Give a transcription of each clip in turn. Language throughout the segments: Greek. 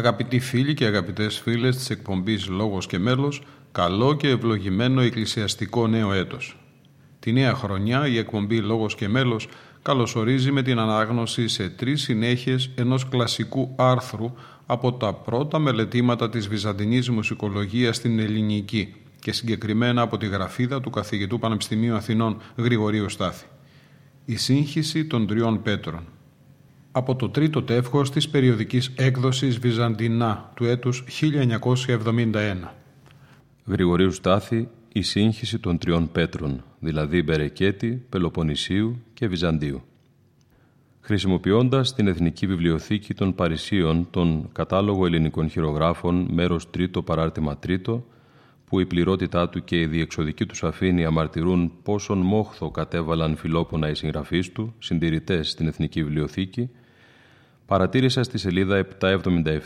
Αγαπητοί φίλοι και αγαπητές φίλες της εκπομπής Λόγος και Μέλος, καλό και ευλογημένο εκκλησιαστικό νέο έτος. Τη νέα χρονιά η εκπομπή Λόγος και Μέλος καλωσορίζει με την ανάγνωση σε τρεις συνέχειες ενός κλασικού άρθρου από τα πρώτα μελετήματα της Βυζαντινής Μουσικολογίας στην Ελληνική και συγκεκριμένα από τη γραφίδα του καθηγητού Πανεπιστημίου Αθηνών Γρηγορίου Στάθη. Η σύγχυση των τριών πέτρων. Από το τρίτο τεύχος της περιοδικής έκδοσης Βυζαντινά του έτους 1971. Γρηγορίου Στάθη η σύγχυση των τριών πέτρων, δηλαδή Μπερεκέτη, Πελοποννησίου και Βυζαντίου. Χρησιμοποιώντας την Εθνική Βιβλιοθήκη των Παρισίων τον κατάλογο ελληνικών χειρογράφων μέρος 3 παράρτημα 3, που η πληρότητά του και η διεξοδική τους αφήνεια μαρτυρούν πόσον μόχθο κατέβαλαν φιλόπονα οι συγγραφείς του, συντηρητές στην Εθνική Βιβλιοθήκη, παρατήρησα στη σελίδα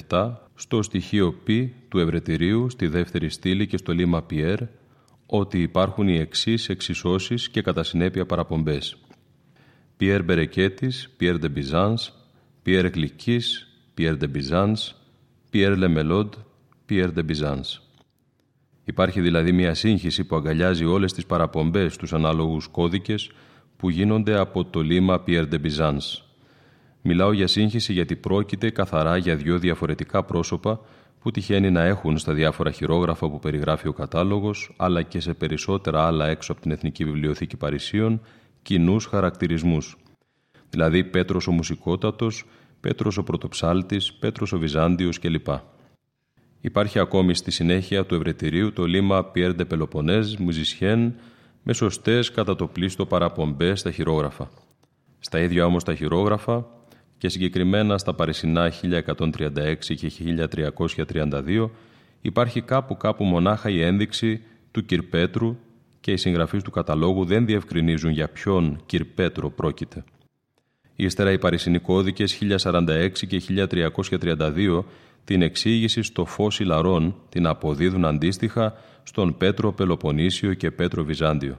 777 στο στοιχείο π του Ευρετηρίου στη δεύτερη στήλη και στο λίμα Πιέρ ότι υπάρχουν οι εξής εξισώσεις και κατά συνέπεια παραπομπές. Πιέρ Μπερεκέτης, Πιέρ de Byzance, Πιέρ Γλυκής, Πιέρ de Byzance, Πιέρ Λεμελόντ, Πιέρ de Byzance. Υπάρχει δηλαδή μια σύγχυση που αγκαλιάζει όλες τις παραπομπές στους ανάλογους κώδικες που γίνονται από το λίμα Πιέρ de Byzance. Μιλάω για σύγχυση γιατί πρόκειται καθαρά για δύο διαφορετικά πρόσωπα που τυχαίνει να έχουν στα διάφορα χειρόγραφα που περιγράφει ο κατάλογος, αλλά και σε περισσότερα άλλα έξω από την Εθνική Βιβλιοθήκη Παρισίων, κοινούς χαρακτηρισμούς. Δηλαδή Πέτρος ο Μουσικότατος, Πέτρος ο Πρωτοψάλτης, Πέτρος ο Βυζάντιος κλπ. Υπάρχει ακόμη στη συνέχεια του ευρετηρίου το λίμα Pierre de Peloponnese, Musicien, με σωστές κατά το πλήστο παραπομπές στα χειρόγραφα. Στα ίδια όμως τα χειρόγραφα και συγκεκριμένα στα Παρισινά 1136 και 1332 υπάρχει κάπου κάπου μονάχα η ένδειξη του Κυρπέτρου και οι συγγραφείς του καταλόγου δεν διευκρινίζουν για ποιον Κυρπέτρο πρόκειται. Ύστερα οι Παρισινοί κώδικες 1046 και 1332 την εξήγηση στο φως Ιλαρών την αποδίδουν αντίστοιχα στον Πέτρο Πελοποννήσιο και Πέτρο Βυζάντιο.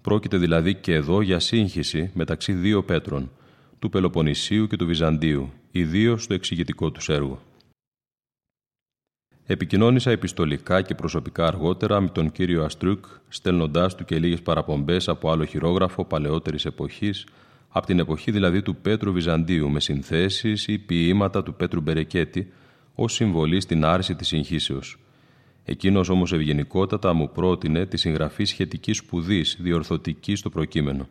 Πρόκειται δηλαδή και εδώ για σύγχυση μεταξύ δύο Πέτρων – του Πελοποννησίου και του Βυζαντίου, ιδίως στο εξηγητικό τους έργο. Επικοινώνησα επιστολικά και προσωπικά αργότερα με τον κύριο Αστρούκ, στέλνοντάς του και λίγες παραπομπές από άλλο χειρόγραφο παλαιότερης εποχής, από την εποχή δηλαδή του Πέτρου Βυζαντίου, με συνθέσεις ή ποίηματα του Πέτρου Μπερεκέτη, ως συμβολή στην άρση της συγχύσεως. Εκείνος όμως ευγενικότατα μου πρότεινε τη συγγραφή σχετικής σπουδής διορθωτικής στο προκείμενο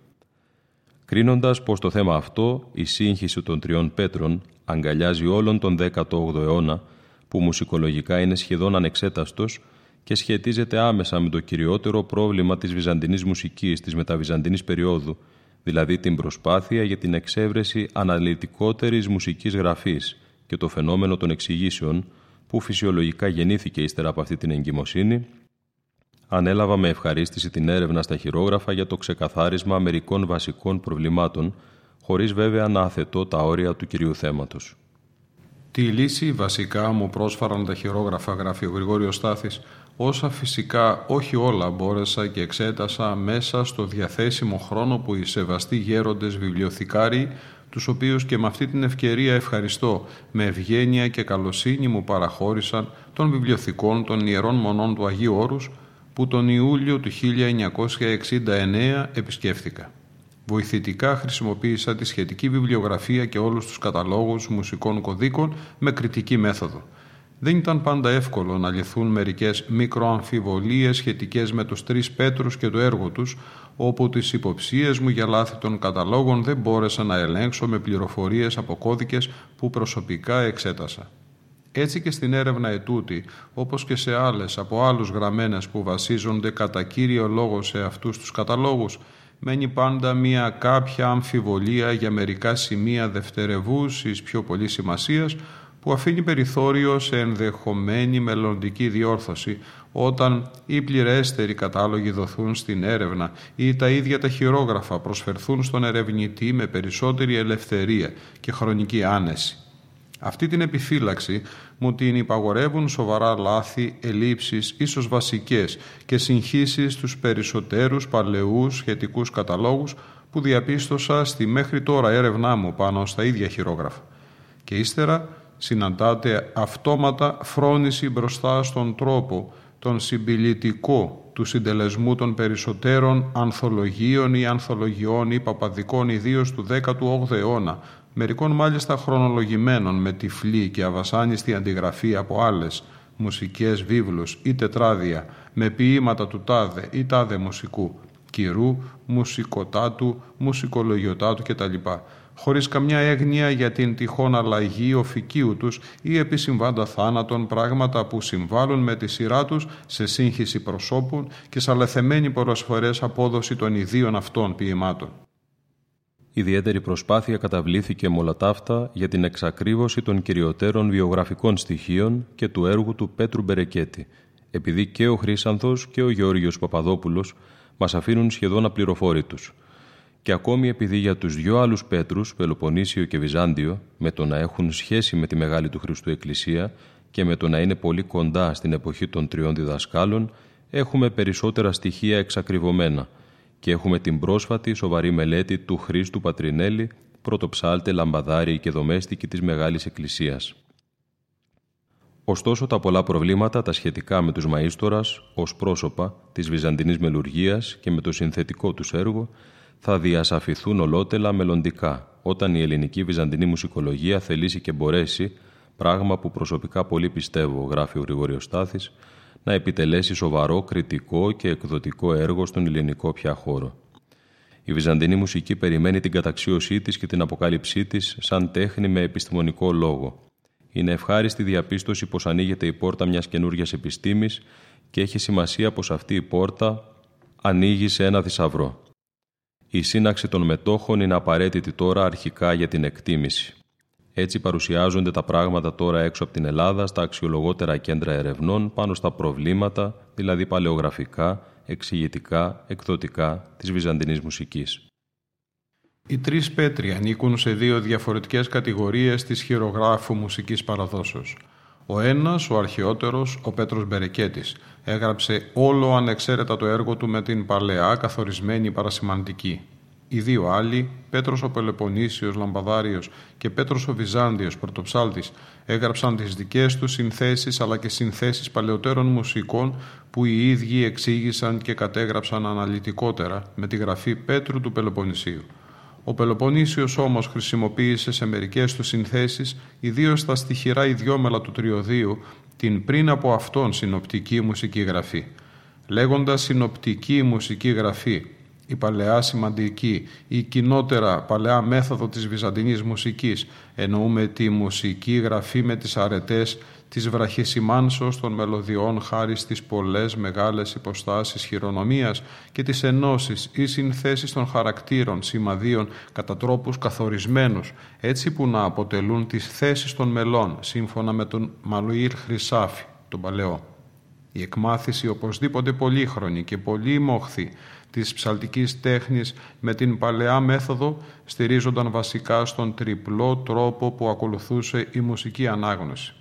κρίνοντας πως το θέμα αυτό, η σύγχυση των τριών πέτρων, αγκαλιάζει όλον τον 18ο αιώνα, που μουσικολογικά είναι σχεδόν ανεξέταστος και σχετίζεται άμεσα με το κυριότερο πρόβλημα της βυζαντινής μουσικής της μεταβυζαντινής περίοδου, δηλαδή την προσπάθεια για την εξέβρεση αναλυτικότερης μουσικής γραφής και το φαινόμενο των εξηγήσεων, που φυσιολογικά γεννήθηκε ύστερα από αυτή την εγκυμοσύνη ανέλαβα με ευχαρίστηση την έρευνα στα χειρόγραφα για το ξεκαθάρισμα μερικών βασικών προβλημάτων, χωρίς βέβαια να αθετώ τα όρια του κυρίου θέματος. Τη λύση βασικά μου πρόσφαραν τα χειρόγραφα, γράφει ο Γρηγόριος Στάθης, όσα φυσικά όχι όλα μπόρεσα και εξέτασα μέσα στο διαθέσιμο χρόνο που οι σεβαστοί γέροντες βιβλιοθηκάροι, τους οποίους και με αυτή την ευκαιρία ευχαριστώ, με ευγένεια και καλοσύνη μου παραχώρησαν των βιβλιοθηκών των Ιερών Μονών του Αγίου Όρους, που τον Ιούλιο του 1969 επισκέφθηκα. Βοηθητικά χρησιμοποίησα τη σχετική βιβλιογραφία και όλους τους καταλόγους μουσικών κωδίκων με κριτική μέθοδο. Δεν ήταν πάντα εύκολο να λυθούν μερικές μικροαμφιβολίες σχετικές με τους τρεις Πέτρους και το έργο τους, όπου τις υποψίες μου για λάθη των καταλόγων δεν μπόρεσα να ελέγξω με πληροφορίες από κώδικες που προσωπικά εξέτασα. Έτσι και στην έρευνα ετούτη, όπως και σε άλλες από άλλους γραμμένες που βασίζονται κατά κύριο λόγο σε αυτούς τους καταλόγους, μένει πάντα μια κάποια αμφιβολία για μερικά σημεία δευτερευούσης πιο πολύ σημασίας που αφήνει περιθώριο σε ενδεχομένη μελλοντική διόρθωση όταν οι πληρέστεροι κατάλογοι δοθούν στην έρευνα ή τα ίδια τα χειρόγραφα προσφερθούν στον ερευνητή με περισσότερη ελευθερία και χρονική άνεση. Αυτή την επιφύλαξη μου την υπαγορεύουν σοβαρά λάθη, ελλείψεις, ίσως βασικές και συγχύσεις στους περισσότερους παλαιούς σχετικούς καταλόγους που διαπίστωσα στη μέχρι τώρα έρευνά μου πάνω στα ίδια χειρόγραφα. Και ύστερα συναντάται αυτόματα φρόνηση μπροστά στον τρόπο, τον συμπιλητικό του συντελεσμού των περισσότερων ανθολογίων ή ανθολογιών ή παπαδικών ιδίως του 18ου αιώνα, μερικών μάλιστα χρονολογημένων με τυφλή και αβασάνιστη αντιγραφή από άλλες μουσικές βίβλους ή τετράδια με ποίηματα του τάδε ή τάδε μουσικού, κυρού, μουσικοτάτου, μουσικολογιοτάτου κτλ χωρίς καμιά έγνοια για την τυχόν αλλαγή οφικίου τους ή επισυμβάντα θάνατον πράγματα που συμβάλλουν με τη σειρά τους σε σύγχυση προσώπων και σε αλεθεμένη πολλές φορές απόδοση των ιδίων αυτών ποιημάτων. Ιδιαίτερη προσπάθεια καταβλήθηκε με όλα ταύτα για την εξακρίβωση των κυριωτέρων βιογραφικών στοιχείων και του έργου του Πέτρου Μπερεκέτη, επειδή και ο Χρήσανθος και ο Γεώργιος Παπαδόπουλος μας αφήνουν σχεδόν απληροφόρητους. Και ακόμη επειδή για τους δυο άλλους Πέτρους, Πελοποννήσιο και Βυζάντιο, με το να έχουν σχέση με τη Μεγάλη του Χριστού Εκκλησία και με το να είναι πολύ κοντά στην εποχή των τριών διδασκάλων, έχουμε περισσότερα στοιχεία εξακριβωμένα και έχουμε την πρόσφατη σοβαρή μελέτη του Χρήστου Πατρινέλη, πρωτοψάλτε, λαμπαδάρι και δομέστικη της Μεγάλης Εκκλησίας. Ωστόσο, τα πολλά προβλήματα τα σχετικά με τους μαΐστορας ως πρόσωπα της Βυζαντινής Μελουργίας και με το συνθετικό τους έργο θα διασαφηθούν ολότελα μελλοντικά, όταν η ελληνική βυζαντινή μουσικολογία θελήσει και μπορέσει, πράγμα που προσωπικά πολύ πιστεύω, γράφει ο Γρηγόριος Στάθης, να επιτελέσει σοβαρό, κριτικό και εκδοτικό έργο στον ελληνικό πια χώρο. Η βυζαντινή μουσική περιμένει την καταξίωσή της και την αποκάλυψή της σαν τέχνη με επιστημονικό λόγο. Είναι ευχάριστη διαπίστωση πως ανοίγεται η πόρτα μιας καινούργιας επιστήμης και έχει σημασία πως αυτή η πόρτα ανοίγει σε ένα θησαυρό. Η σύναξη των μετόχων είναι απαραίτητη τώρα αρχικά για την εκτίμηση. Έτσι παρουσιάζονται τα πράγματα τώρα έξω από την Ελλάδα στα αξιολογότερα κέντρα ερευνών πάνω στα προβλήματα, δηλαδή παλαιογραφικά, εξηγητικά, εκδοτικά της βυζαντινής μουσικής. Οι τρεις πέτροι ανήκουν σε δύο διαφορετικές κατηγορίες της χειρογράφου μουσικής παραδόσεως. Ο ένας, ο αρχαιότερος, ο Πέτρος Μπερεκέτης, έγραψε όλο ανεξαίρετα το έργο του με την παλαιά καθορισμένη παρασημαντική. Οι δύο άλλοι, Πέτρος ο Πελεποννήσιος Λαμπαδάριος και Πέτρος ο Βυζάντιος Πρωτοψάλτης, έγραψαν τις δικές τους συνθέσεις αλλά και συνθέσεις παλαιότερων μουσικών που οι ίδιοι εξήγησαν και κατέγραψαν αναλυτικότερα με τη γραφή Πέτρου του Πελοποννησίου. Ο Πελοποννήσιος όμως χρησιμοποίησε σε μερικές τους συνθέσεις, ιδίως στα στοιχειρά ιδιόμελα του τριωδίου, την πριν από αυτόν συνοπτική μουσική γραφή. Λέγοντας συνοπτική μουσική γραφή, η παλαιά σημαντική, η κοινότερα παλαιά μέθοδο της βυζαντινής μουσικής, εννοούμε τη μουσική γραφή με τις αρετές της βραχυσιμάνσος των μελωδιών χάρη στις πολλές μεγάλες υποστάσεις χειρονομίας και τις ενώσεις ή συνθέσεις των χαρακτήρων σημαδίων κατά τρόπους καθορισμένους, έτσι που να αποτελούν τις θέσεις των μελών, σύμφωνα με τον Μαλουήρ Χρυσάφη, τον Παλαιό. Η εκμάθηση οπωσδήποτε πολύχρονη και πολύ μόχθη της ψαλτικής τέχνης με την παλαιά μέθοδο στηρίζονταν βασικά στον τριπλό τρόπο που ακολουθούσε η μουσική ανάγνωση.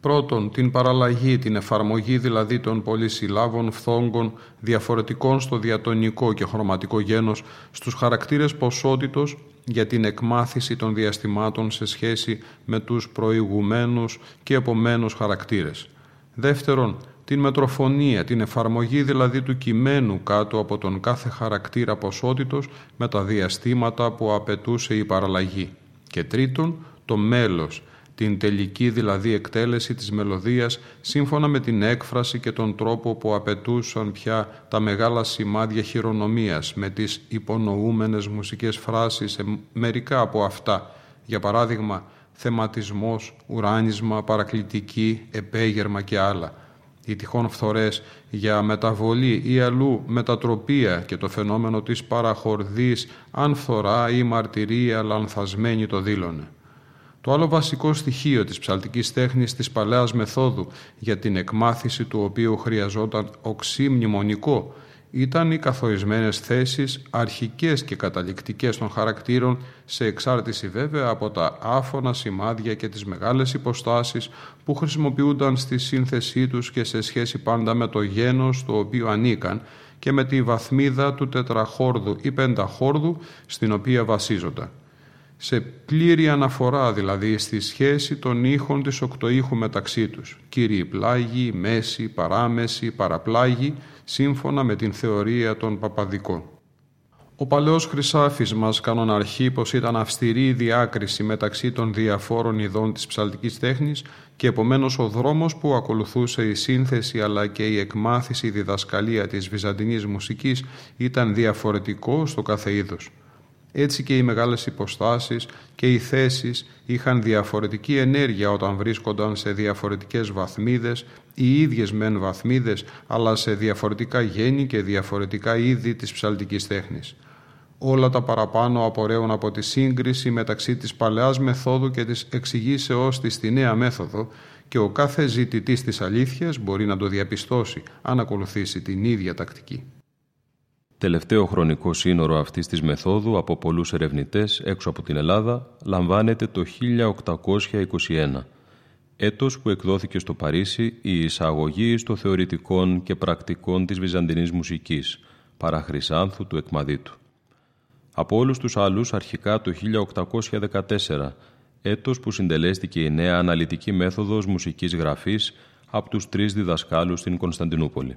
Πρώτον, την παραλλαγή, την εφαρμογή δηλαδή των πολυσυλλάβων φθόγκων διαφορετικών στο διατονικό και χρωματικό γένος στους χαρακτήρες ποσότητος για την εκμάθηση των διαστημάτων σε σχέση με τους προηγουμένους και επομένους χαρακτήρες. Δεύτερον, την μετροφωνία, την εφαρμογή δηλαδή του κειμένου κάτω από τον κάθε χαρακτήρα ποσότητος με τα διαστήματα που απαιτούσε η παραλλαγή. Και τρίτον, το μέλος, την τελική δηλαδή εκτέλεση της μελωδίας σύμφωνα με την έκφραση και τον τρόπο που απαιτούσαν πια τα μεγάλα σημάδια χειρονομίας με τις υπονοούμενες μουσικές φράσεις σε μερικά από αυτά. Για παράδειγμα, θεματισμός, ουράνισμα, παρακλητική, επέγερμα και άλλα. Οι τυχόν φθορές για μεταβολή ή αλλού μετατροπία και το φαινόμενο της παραχορδής αν φθορά ή μαρτυρία λανθασμένη το δήλωνε. Το άλλο βασικό στοιχείο της ψαλτικής τέχνης της παλαιάς μεθόδου για την εκμάθηση του οποίου χρειαζόταν οξύ μνημονικό ήταν οι καθορισμένες θέσεις αρχικές και καταληκτικές των χαρακτήρων σε εξάρτηση βέβαια από τα άφωνα σημάδια και τις μεγάλες υποστάσεις που χρησιμοποιούνταν στη σύνθεσή τους και σε σχέση πάντα με το γένος το οποίο ανήκαν και με τη βαθμίδα του τετραχόρδου ή πενταχόρδου στην οποία βασίζονταν σε πλήρη αναφορά δηλαδή στη σχέση των ήχων της οκτωήχου μεταξύ τους, κύριοι πλάγι, μέση, παράμεση, παραπλάγι, σύμφωνα με την θεωρία των παπαδικών. Ο παλαιός Χρυσάφης μας κανοναρχεί πως ήταν αυστηρή η διάκριση μεταξύ των διαφόρων ειδών της ψαλτικής τέχνης και επομένως ο δρόμος που ακολουθούσε η σύνθεση αλλά και η εκμάθηση η διδασκαλία της βυζαντινής μουσικής ήταν διαφορετικό στο κάθε είδος. Έτσι και οι μεγάλες υποστάσεις και οι θέσεις είχαν διαφορετική ενέργεια όταν βρίσκονταν σε διαφορετικές βαθμίδες, οι ίδιες μεν βαθμίδες, αλλά σε διαφορετικά γέννη και διαφορετικά είδη της ψαλτικής τέχνης. Όλα τα παραπάνω απορρέουν από τη σύγκριση μεταξύ της παλαιάς μεθόδου και της εξηγήσεώς της στη νέα μέθοδο και ο κάθε ζητητής της αλήθειας μπορεί να το διαπιστώσει αν ακολουθήσει την ίδια τακτική. Τελευταίο χρονικό σύνορο αυτής της μεθόδου από πολλούς ερευνητές έξω από την Ελλάδα λαμβάνεται το 1821, έτος που εκδόθηκε στο Παρίσι η εισαγωγή στο θεωρητικών και πρακτικών της βυζαντινής μουσικής, παραχρυσάνθου του Εκμαδίτου. Από όλους τους άλλους αρχικά το 1814, έτος που συντελέστηκε η νέα αναλυτική μέθοδος μουσικής γραφής από τους τρεις διδασκάλους στην Κωνσταντινούπολη.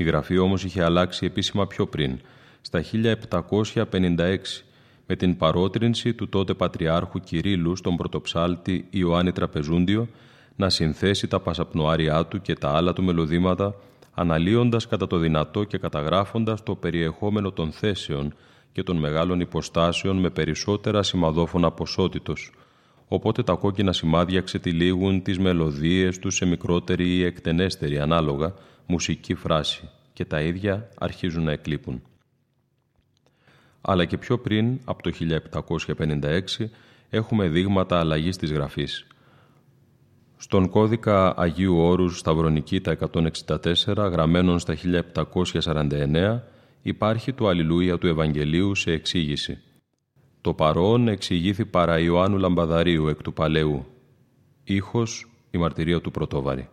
Η γραφή όμως είχε αλλάξει επίσημα πιο πριν, στα 1756, με την παρότρινση του τότε Πατριάρχου Κυρίλου στον πρωτοψάλτη Ιωάννη Τραπεζούντιο να συνθέσει τα πασαπνοάριά του και τα άλλα του μελωδήματα, αναλύοντας κατά το δυνατό και καταγράφοντας το περιεχόμενο των θέσεων και των μεγάλων υποστάσεων με περισσότερα σημαδόφωνα ποσότητος, οπότε τα κόκκινα σημάδια ξετυλίγουν τις μελωδίες τους σε μικρότερη ή εκτενέστερη ανάλογα, μουσική φράση και τα ίδια αρχίζουν να εκλείπουν. Αλλά και πιο πριν, από το 1756, έχουμε δείγματα αλλαγής της γραφής. Στον κώδικα Αγίου Όρους Σταυρονική τα 164, γραμμένων στα 1749, υπάρχει το Αλληλούια του Ευαγγελίου σε εξήγηση. Το παρόν εξηγήθη παρά Ιωάννου Λαμπαδαρίου εκ του Παλαιού. Ήχος η μαρτυρία του Πρωτόβαρη.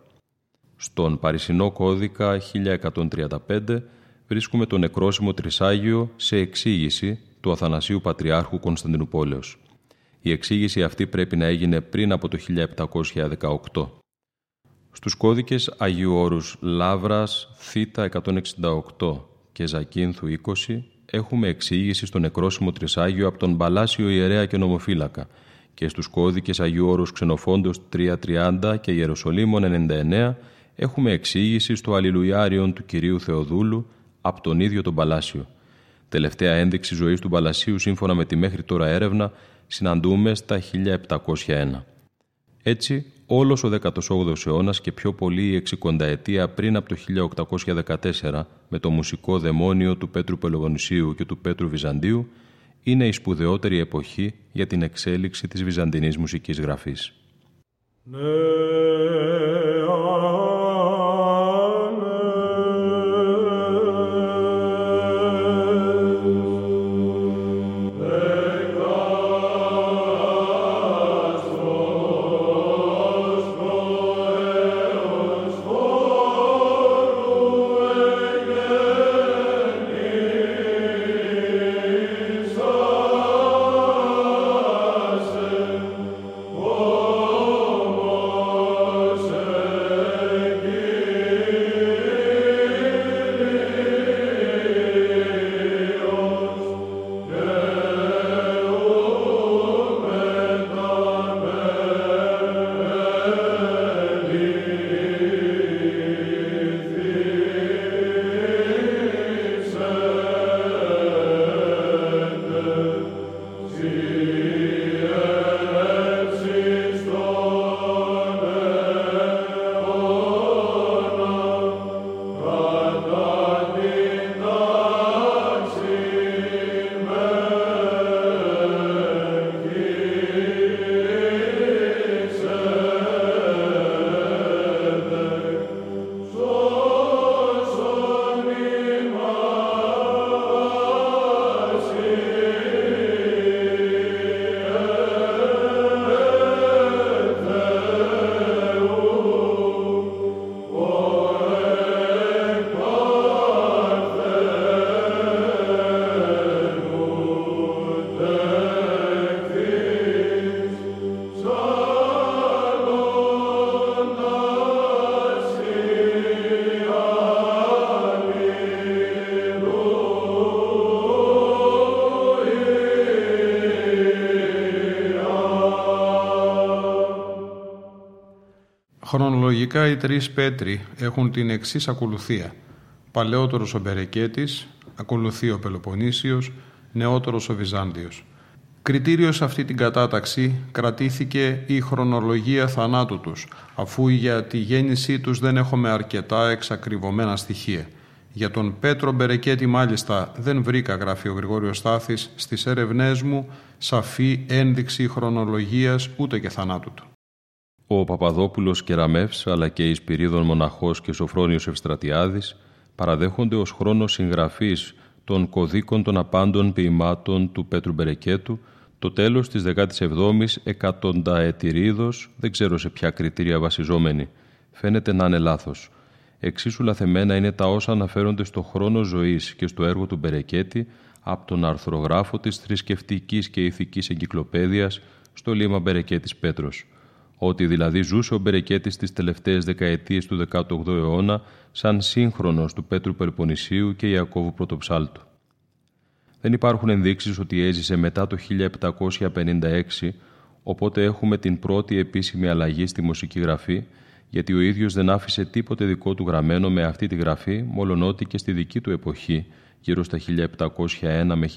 Στον Παρισινό κώδικα 1135 βρίσκουμε το νεκρόσιμο Τρισάγιο σε εξήγηση του Αθανασίου Πατριάρχου Κωνσταντινούπολεως. Η εξήγηση αυτή πρέπει να έγινε πριν από το 1718. Στους κώδικες Αγίου Όρους Λάβρας Θήτα 168 και Ζακίνθου 20 έχουμε εξήγηση στο νεκρόσιμο Τρισάγιο από τον Παλάσιο Ιερέα και Νομοφύλακα και στους κώδικες Αγίου Όρους Ξενοφόντος 330 και Ιεροσολύμων 99 έχουμε εξήγηση στο Αλληλουιάριον του Κυρίου Θεοδούλου από τον ίδιο τον Παλάσιο. Τελευταία ένδειξη ζωής του Παλασίου σύμφωνα με τη μέχρι τώρα έρευνα συναντούμε στα 1701. Έτσι, όλος ο 18ος αιώνας και πιο πολύ η 60 ετία πριν από το 1814 με το μουσικό δαιμόνιο του Πέτρου Πελογονησίου και του Πέτρου Βυζαντίου είναι η σπουδαιότερη εποχή για την εξέλιξη της βυζαντινής μουσικής γραφής. ne a Χρονολογικά οι τρεις Πέτροι έχουν την εξής ακολουθία. Παλαιότερος ο Μπερεκέτης, ακολουθεί ο Πελοποννήσιος, νεότερος ο Βυζάντιος. Κριτήριο σε αυτή την κατάταξη κρατήθηκε η χρονολογία θανάτου τους, αφού για τη γέννησή τους δεν έχουμε αρκετά εξακριβωμένα στοιχεία. Για τον Πέτρο Μπερεκέτη μάλιστα δεν βρήκα, γράφει ο Γρηγόριος Στάθης, στις έρευνές μου σαφή ένδειξη χρονολογίας ούτε και θανάτου του. Ο Παπαδόπουλος Κεραμεύς αλλά και η Σπυρίδων Μοναχός και Σοφρόνιος Ευστρατιάδης παραδέχονται ως χρόνος συγγραφής των κωδίκων των απάντων ποιημάτων του Πέτρου Μπερεκέτου το τέλος της 17ης εκατονταετηρίδος, δεν ξέρω σε ποια κριτήρια βασιζόμενη. Φαίνεται να είναι λάθος. Εξίσου λαθεμένα είναι τα όσα αναφέρονται στο χρόνο ζωής και στο έργο του Μπερεκέτη από τον αρθρογράφο της θρησκευτικής και ηθικής εγκυκλοπαίδειας στο λίμα Μπερεκέτης Πέτρος. Ότι δηλαδή ζούσε ο Μπερεκέτης τις τελευταίες δεκαετίες του 18ου αιώνα σαν σύγχρονος του Πέτρου Περπονησίου και Ιακώβου Πρωτοψάλτου. Δεν υπάρχουν ενδείξεις ότι έζησε μετά το 1756, οπότε έχουμε την πρώτη επίσημη αλλαγή στη μουσική γραφή, γιατί ο ίδιος δεν άφησε τίποτε δικό του γραμμένο με αυτή τη γραφή, μολονότι και στη δική του εποχή, γύρω στα 1701 με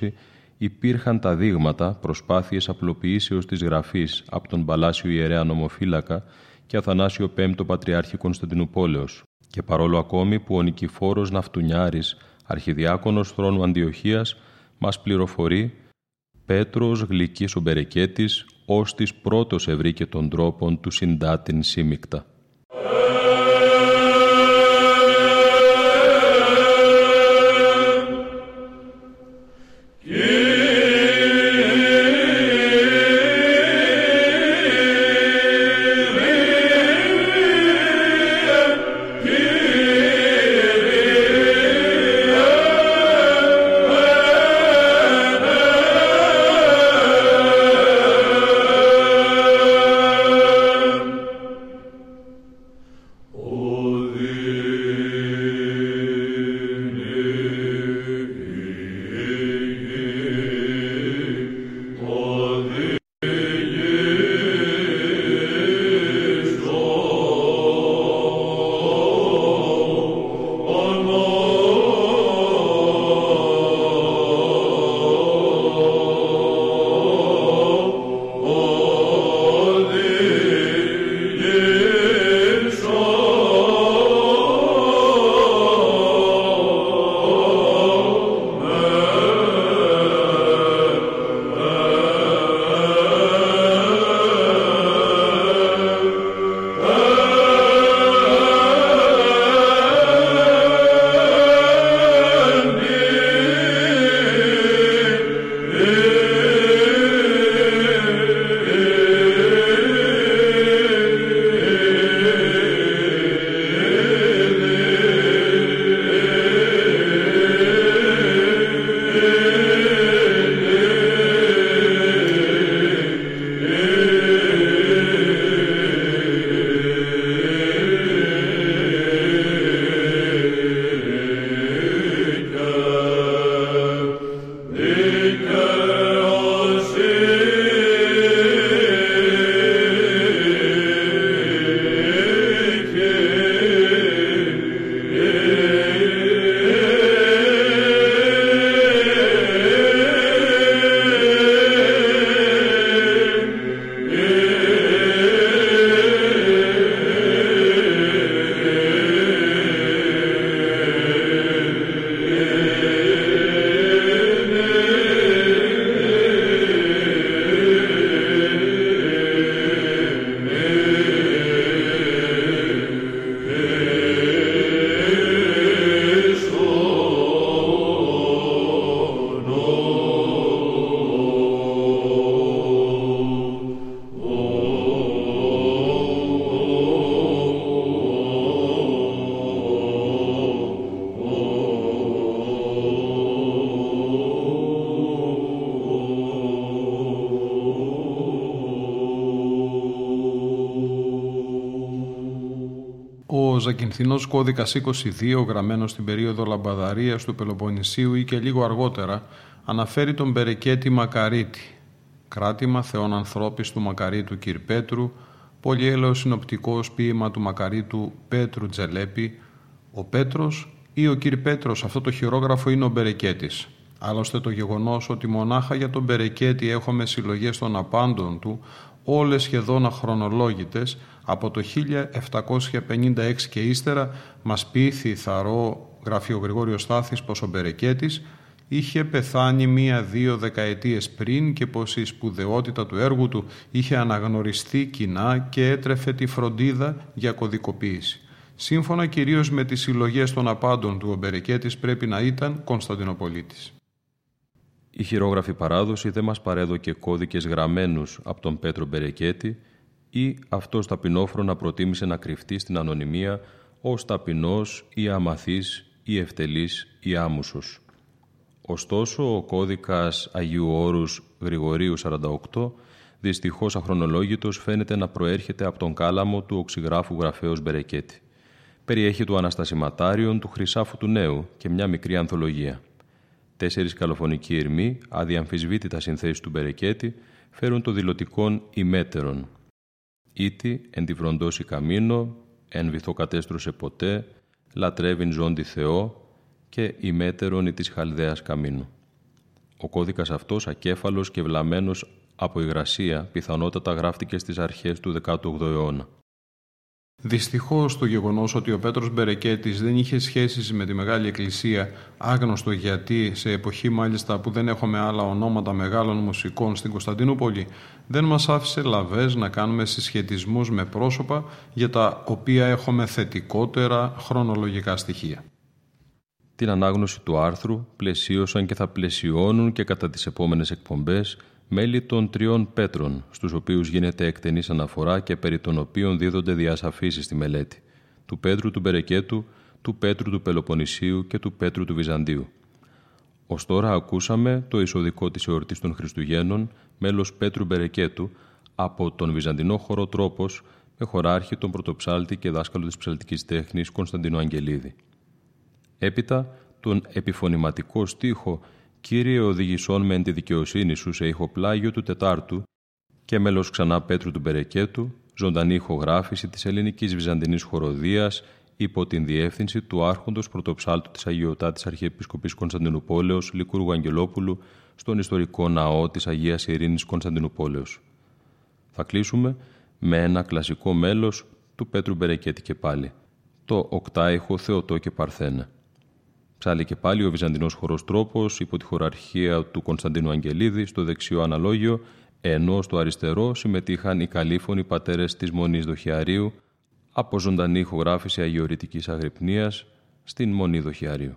1720, υπήρχαν τα δείγματα, προσπάθειες απλοποιήσεως της γραφής από τον Παλάσιο Ιερέα Νομοφύλακα και Αθανάσιο Πέμπτο Πατριάρχη Κωνσταντινούπολεως. Και παρόλο ακόμη που ο Νικηφόρος Ναυτουνιάρης αρχιδιάκονος θρόνου Αντιοχίας, μας πληροφορεί Πέτρος γλυκής ο Μπερεκέτης, ως της πρώτος ευρήκε των τρόπων του συντάτην σύμικτα. Ζακυνθινός κώδικας 22 γραμμένο στην περίοδο λαμπαδαρίας του Πελοποννησίου ή και λίγο αργότερα αναφέρει τον Περεκέτη Μακαρίτη, κράτημα θεών ανθρώπης του Μακαρίτου Κυρπέτρου, πολυέλαιος συνοπτικός ποίημα του μακαρίτου Πέτρου Τζελέπη, ο Πέτρος ή ο κύρ Πέτρος, αυτό το χειρόγραφο είναι ο Μπερεκέτης. Άλλωστε το γεγονός ότι μονάχα για τον Μπερεκέτη έχουμε συλλογές των απάντων του, όλες σχεδόν αχρονολόγητες, από το 1756 και ύστερα μας πείθει θαρό γραφείο Γρηγόριος Στάθης πως ο Μπερεκέτης είχε πεθάνει μία-δύο δεκαετίες πριν και πως η σπουδαιότητα του έργου του είχε αναγνωριστεί κοινά και έτρεφε τη φροντίδα για κωδικοποίηση. Σύμφωνα κυρίως με τις συλλογές των απάντων του ο Μπερεκέτης πρέπει να ήταν Κωνσταντινοπολίτης. Η χειρόγραφη παράδοση δεν μας παρέδωκε κώδικες γραμμένους από τον Πέτρο Μπερεκέτη ή αυτός ταπεινόφρονα προτίμησε να κρυφτεί στην ανωνυμία ως ταπεινός ή αμαθής ή ευτελής ή άμουσος. Ωστόσο, ο κώδικας Αγίου Όρους Γρηγορίου 48, δυστυχώς αχρονολόγητος, φαίνεται να προέρχεται από τον κάλαμο του οξυγράφου γραφέως Μπερεκέτη. Περιέχει του Αναστασιματάριον του Χρυσάφου του Νέου και μια μικρή ανθολογία. Τέσσερις καλοφωνικοί ηρμοί, αδιαμφισβήτητα συνθέσεις του Μπερεκέτη, φέρουν το δηλωτικόν ημέτερον. Ήτι, εν τη βροντώσει καμίνο, εν βυθοκατέστρωσε ποτέ, λατρεύειν ζώντι Θεό και ημέτερον ή της Χαλδαίας καμίνου. Ο κώδικας αυτός, ακέφαλος και βλαμμένος από υγρασία, πιθανότατα γράφτηκε στις αρχές του 18ου αιώνα. Δυστυχώς το γεγονός ότι ο Πέτρος Μπερεκέτης δεν είχε σχέσεις με τη Μεγάλη Εκκλησία, άγνωστο γιατί σε εποχή μάλιστα που δεν έχουμε άλλα ονόματα μεγάλων μουσικών στην Κωνσταντινούπολη, δεν μας άφησε λαβές να κάνουμε συσχετισμούς με πρόσωπα για τα οποία έχουμε θετικότερα χρονολογικά στοιχεία. Την ανάγνωση του άρθρου πλαισίωσαν και θα πλαισιώνουν και κατά τις επόμενες εκπομπές μέλη των τριών πέτρων, στους οποίους γίνεται εκτενής αναφορά και περί των οποίων δίδονται διασαφήσεις στη μελέτη, του Πέτρου του Μπερεκέτου, του Πέτρου του Πελοποννησίου και του Πέτρου του Βυζαντίου. Ως τώρα ακούσαμε το εισοδικό της εορτής των Χριστουγέννων, μέλος Πέτρου Μπερεκέτου, από τον Βυζαντινό χώρο Τρόπος, με χωράρχη τον πρωτοψάλτη και δάσκαλο της ψαλτικής τέχνης Κωνσταντινό Αγγελίδη. Έπειτα, τον επιφωνηματικό στίχο «Κύριε οδηγησόν μεν τη δικαιοσύνη σου σε ηχοπλάγιο του Τετάρτου» και μέλος ξανά Πέτρου του Μπερεκέτου, ζωντανή ηχογράφηση της ελληνικής βυζαντινής χοροδίας υπό την διεύθυνση του άρχοντος πρωτοψάλτου της Αγιωτάτης Αρχιεπισκοπής Κωνσταντινούπολεως Λικούργου Αγγελόπουλου στον ιστορικό ναό της Αγίας Ειρήνης Κωνσταντινούπολεως. Θα κλείσουμε με ένα κλασικό μέλος του Πέτρου Μπερεκέτη και πάλι, το οκτάιχο Θεοτό και Παρθένα. Ψάλει και πάλι ο Βυζαντινός χορός τρόπος υπό τη χωραρχία του Κωνσταντίνου Αγγελίδη στο δεξιό αναλόγιο, ενώ στο αριστερό συμμετείχαν οι καλήφωνοι πατέρες της Μονής Δοχιαρίου από ζωντανή ηχογράφηση αγιορητικής αγρυπνίας στην Μονή Δοχιαρίου.